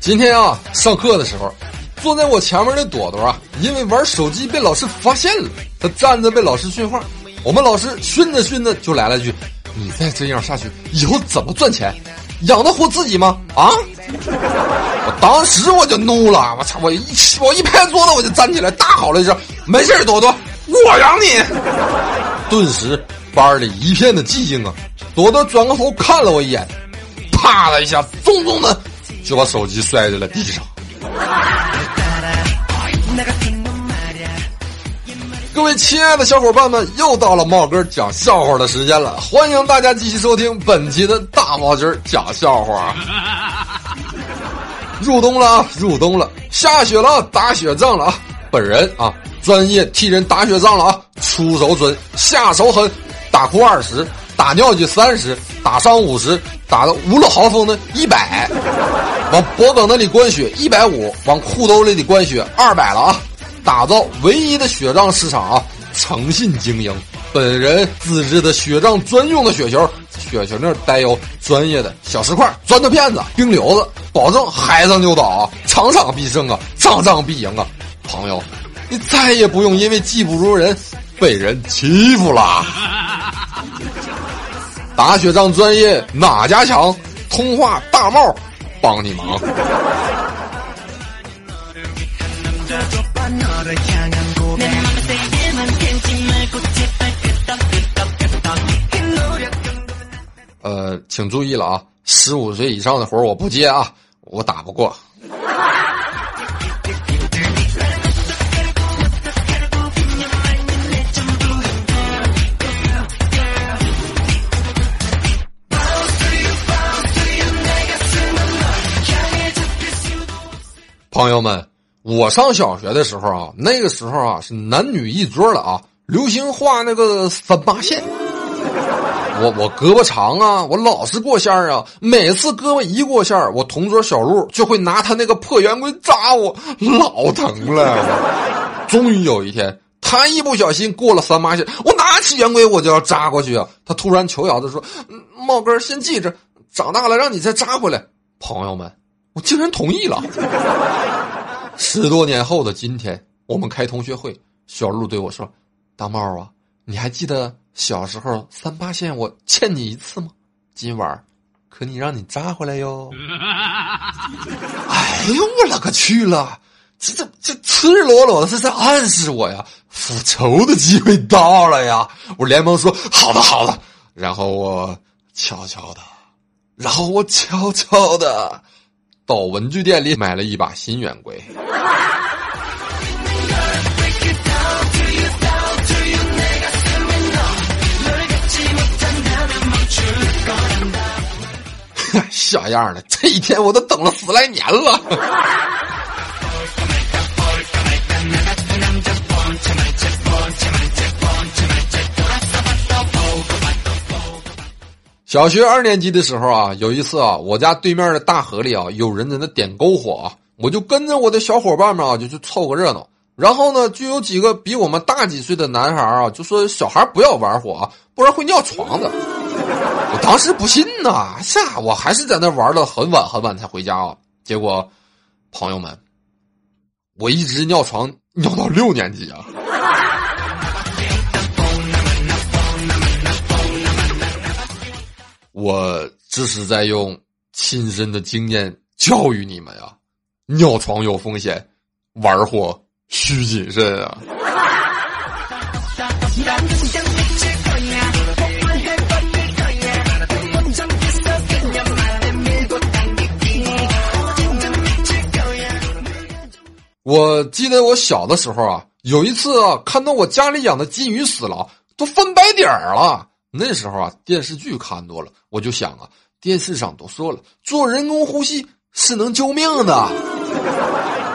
今天啊，上课的时候，坐在我前面的朵朵啊，因为玩手机被老师发现了，他站着被老师训话。我们老师训着训着就来了句：“你再这样下去，以后怎么赚钱？养得活自己吗？”啊！我 当时我就怒了，我操！我一我一拍桌子，我就站起来大吼了一声：“没事，朵朵，我养你！”顿时班里一片的寂静啊。朵朵转过头看了我一眼，啪的一下，重重的。就把手机摔在了地上。各位亲爱的小伙伴们，又到了帽哥讲笑话的时间了，欢迎大家继续收听本期的大帽筋讲笑话。入冬了啊，入冬了，下雪了，打雪仗了啊！本人啊，专业替人打雪仗了啊，出手准，下手狠，打哭二十，打尿去三十，打伤五十。打的无了豪风的一百，往脖梗那里灌血一百五，往裤兜里的灌血二百了啊！打造唯一的雪仗市场啊，诚信经营，本人自制的雪仗专用的雪球，雪球那带有专业的小石块、砖头片子、冰溜子，保证嗨上就倒，场场必胜啊，仗仗必赢啊！朋友，你再也不用因为技不如人被人欺负了。打雪仗专业哪家强？通话大帽帮你忙。呃，请注意了啊，十五岁以上的活我不接啊，我打不过。朋友们，我上小学的时候啊，那个时候啊是男女一桌了啊，流行画那个三八线。我我胳膊长啊，我老是过线啊。每次胳膊一过线我同桌小鹿就会拿他那个破圆规扎我，老疼了。终于有一天，他一不小心过了三八线，我拿起圆规我就要扎过去啊。他突然求饶的说：“茂哥，先记着，长大了让你再扎回来。”朋友们。我竟然同意了。十多年后的今天，我们开同学会，小鹿对我说：“大帽啊，你还记得小时候三八线我欠你一次吗？今晚可你让你扎回来哟。”哎呦我勒个去了！这这这赤裸裸的是在暗示我呀，复仇的机会到了呀！我连忙说：“好的好的。”然后我悄悄的，然后我悄悄的。到文具店里买了一把新圆规。小样的，这一天我都等了十来年了。小学二年级的时候啊，有一次啊，我家对面的大河里啊，有人在那点篝火啊，我就跟着我的小伙伴们啊，就去凑个热闹。然后呢，就有几个比我们大几岁的男孩啊，就说小孩不要玩火啊，不然会尿床的。我当时不信呐，下我还是在那玩了很晚很晚才回家啊。结果，朋友们，我一直尿床尿到六年级啊。我这是在用亲身的经验教育你们呀，尿床有风险，玩火需谨慎啊！我记得我小的时候啊，有一次啊，看到我家里养的金鱼死了，都翻白点儿了。那时候啊，电视剧看多了，我就想啊，电视上都说了，做人工呼吸是能救命的，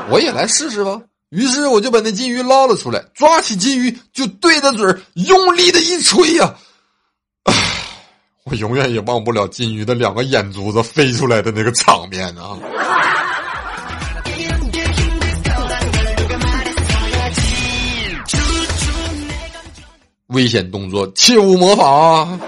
我也来试试吧。于是我就把那金鱼捞了出来，抓起金鱼就对着嘴用力的一吹呀，我永远也忘不了金鱼的两个眼珠子飞出来的那个场面啊。危险动作切勿模仿啊！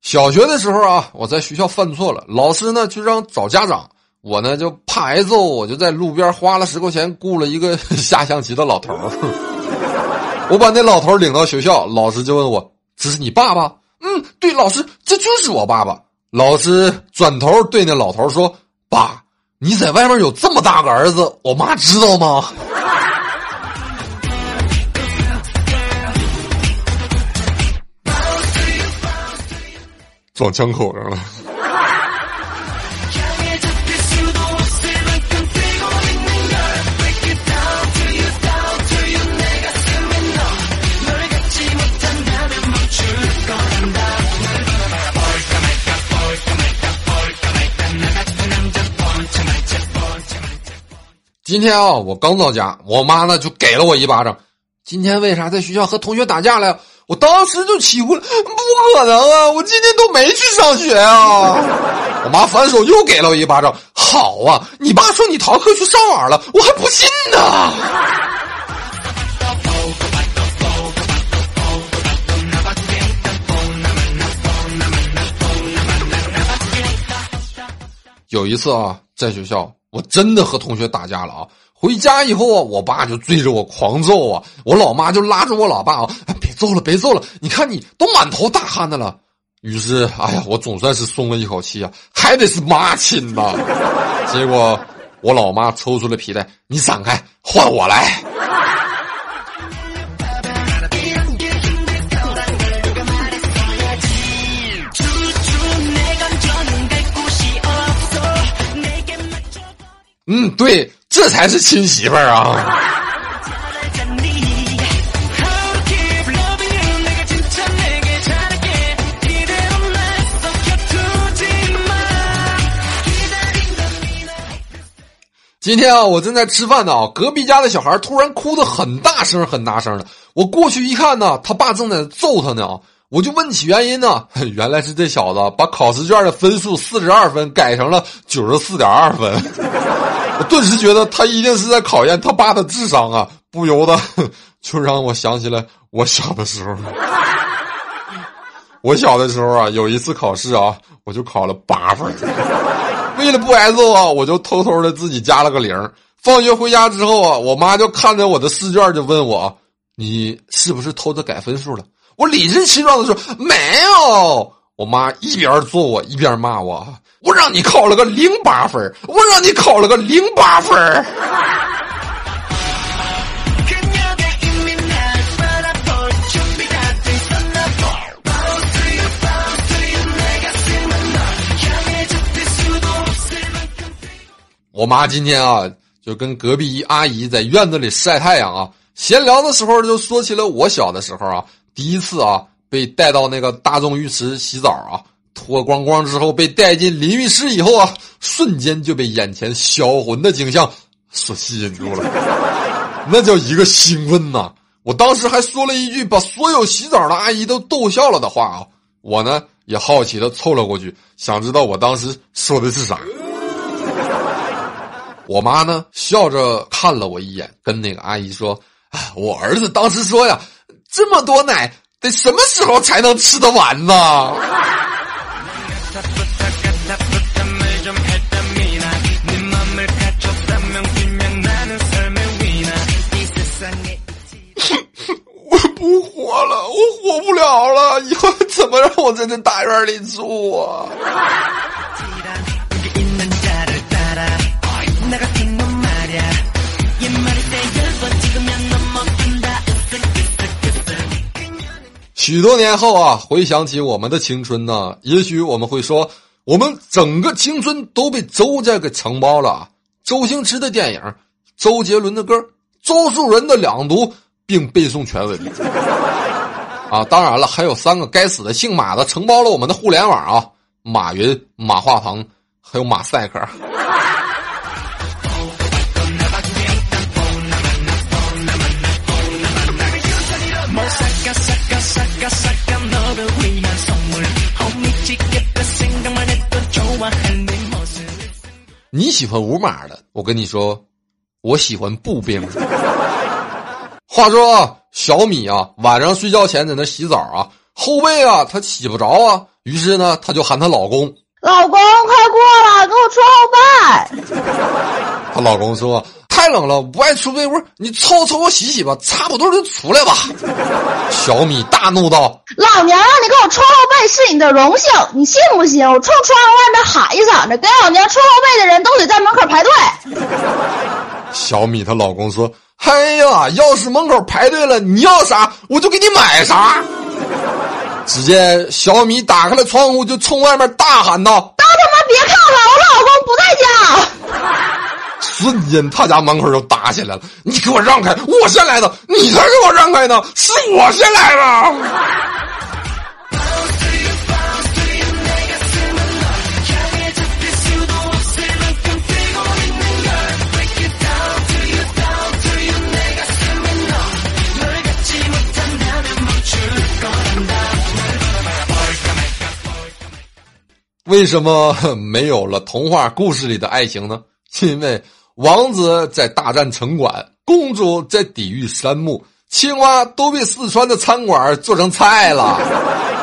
小学的时候啊，我在学校犯错了，老师呢就让找家长，我呢就怕挨揍，我就在路边花了十块钱雇了一个 下象棋的老头。我把那老头领到学校，老师就问我：“这是你爸爸？”“嗯，对，老师，这就是我爸爸。”老师转头对那老头说：“爸，你在外面有这么大个儿子，我妈知道吗？”撞枪口上了。今天啊，我刚到家，我妈呢就给了我一巴掌。今天为啥在学校和同学打架了？我当时就气呼了，不可能啊！我今天都没去上学啊！我妈反手又给了我一巴掌。好啊，你爸说你逃课去上网了，我还不信呢。有一次啊，在学校。我真的和同学打架了啊！回家以后啊，我爸就追着我狂揍啊，我老妈就拉着我老爸啊，别揍了，别揍了！你看你都满头大汗的了。于是，哎呀，我总算是松了一口气啊，还得是妈亲呐。结果，我老妈抽出了皮带，你闪开，换我来。嗯，对，这才是亲媳妇儿啊！今天啊，我正在吃饭呢，隔壁家的小孩突然哭的很大声，很大声的。我过去一看呢，他爸正在揍他呢。我就问起原因呢，原来是这小子把考试卷的分数四十二分改成了九十四点二分，我顿时觉得他一定是在考验他爸的智商啊，不由得 就让我想起了我小的时候。我小的时候啊，有一次考试啊，我就考了八分，为了不挨揍啊，我就偷偷的自己加了个零。放学回家之后啊，我妈就看着我的试卷就问我：“你是不是偷着改分数了？”我理直气壮的说：“没有。”我妈一边揍我一边骂我：“我让你考了个零八分，我让你考了个零八分。”我妈今天啊，就跟隔壁一阿姨在院子里晒太阳啊，闲聊的时候就说起了我小的时候啊。第一次啊，被带到那个大众浴池洗澡啊，脱光光之后被带进淋浴室以后啊，瞬间就被眼前销魂的景象所吸引住了，那叫一个兴奋呐！我当时还说了一句把所有洗澡的阿姨都逗笑了的话啊，我呢也好奇的凑了过去，想知道我当时说的是啥。我妈呢笑着看了我一眼，跟那个阿姨说：“我儿子当时说呀。”这么多奶，得什么时候才能吃得完呢？我不活了，我活不了了，以后怎么让我在这大院里住啊？许多年后啊，回想起我们的青春呢，也许我们会说，我们整个青春都被周家给承包了。周星驰的电影，周杰伦的歌，周树人的两读，并背诵全文。啊，当然了，还有三个该死的姓马的承包了我们的互联网啊，马云、马化腾，还有马赛克。你你喜欢无码的，我跟你说，我喜欢步兵。话说啊，小米啊，晚上睡觉前在那洗澡啊，后背啊，她洗不着啊，于是呢，她就喊她老公：“老公，快过来，给我搓后背。”她老公说。太冷了，不爱出被窝，你凑凑合洗洗吧，差不多就出来吧。小米大怒道：“老娘让你给我穿后背是你的荣幸，你信不信？我冲窗户外面喊一嗓子，给老娘穿后背的人都得在门口排队。”小米她老公说：“哎呀，要是门口排队了，你要啥我就给你买啥。”只见小米打开了窗户，就冲外面大喊道：“都他妈别看了，我老公不在家。”瞬间，他家门口就打起来了。你给我让开，我先来的，你才给我让开呢，是我先来的。为什么没有了童话故事里的爱情呢？因为。王子在大战城管，公主在抵御山木，青蛙都被四川的餐馆做成菜了。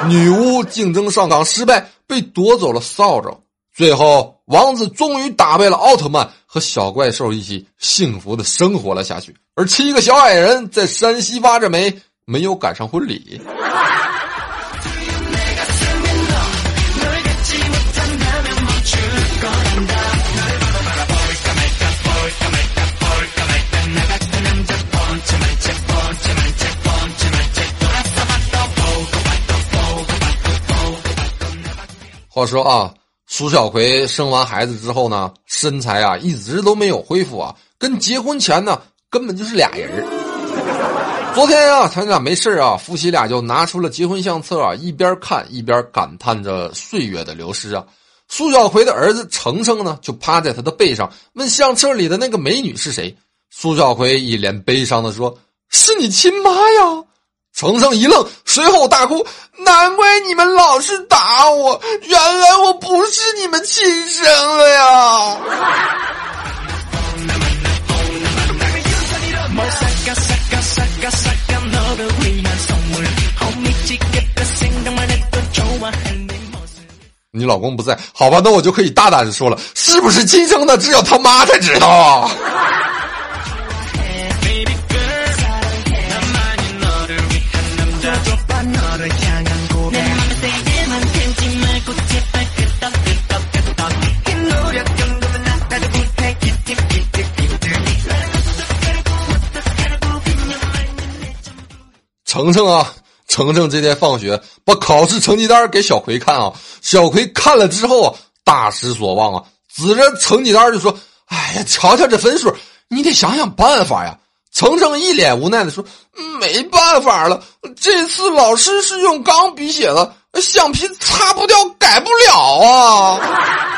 女巫竞争上岗失败，被夺走了扫帚。最后，王子终于打败了奥特曼，和小怪兽一起幸福的生活了下去。而七个小矮人在山西挖着煤，没有赶上婚礼。话说啊，苏小葵生完孩子之后呢，身材啊一直都没有恢复啊，跟结婚前呢根本就是俩人昨天啊，他俩没事啊，夫妻俩就拿出了结婚相册啊，一边看一边感叹着岁月的流失啊。苏小葵的儿子程程呢，就趴在他的背上问相册里的那个美女是谁。苏小葵一脸悲伤的说：“是你亲妈呀。”程程一愣，随后大哭：“难怪你们老是打我，原来我不是你们亲生的呀！”你老公不在，好吧，那我就可以大胆的说了，是不是亲生的，只有他妈才知道啊。程程啊，程程这天放学把考试成绩单给小葵看啊，小葵看了之后啊，大失所望啊，指着成绩单就说：“哎呀，瞧瞧这分数，你得想想办法呀。”程程一脸无奈的说：“没办法了，这次老师是用钢笔写的，橡皮擦不掉，改不了啊。”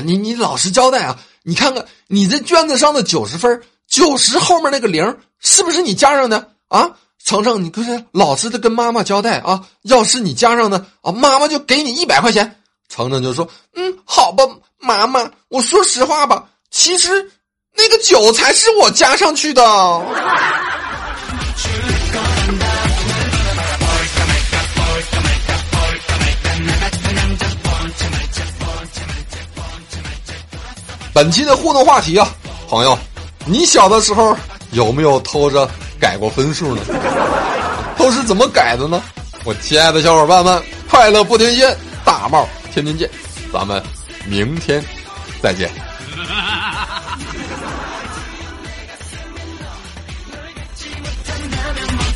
你你老实交代啊！你看看你这卷子上的九十分，九十后面那个零是不是你加上的啊？程程，你可是老实的跟妈妈交代啊！要是你加上的啊，妈妈就给你一百块钱。程程就说：“嗯，好吧，妈妈，我说实话吧，其实那个九才是我加上去的。”本期的互动话题啊，朋友，你小的时候有没有偷着改过分数呢？都是怎么改的呢？我亲爱的小伙伴们，快乐不停歇，大帽天天见，咱们明天再见。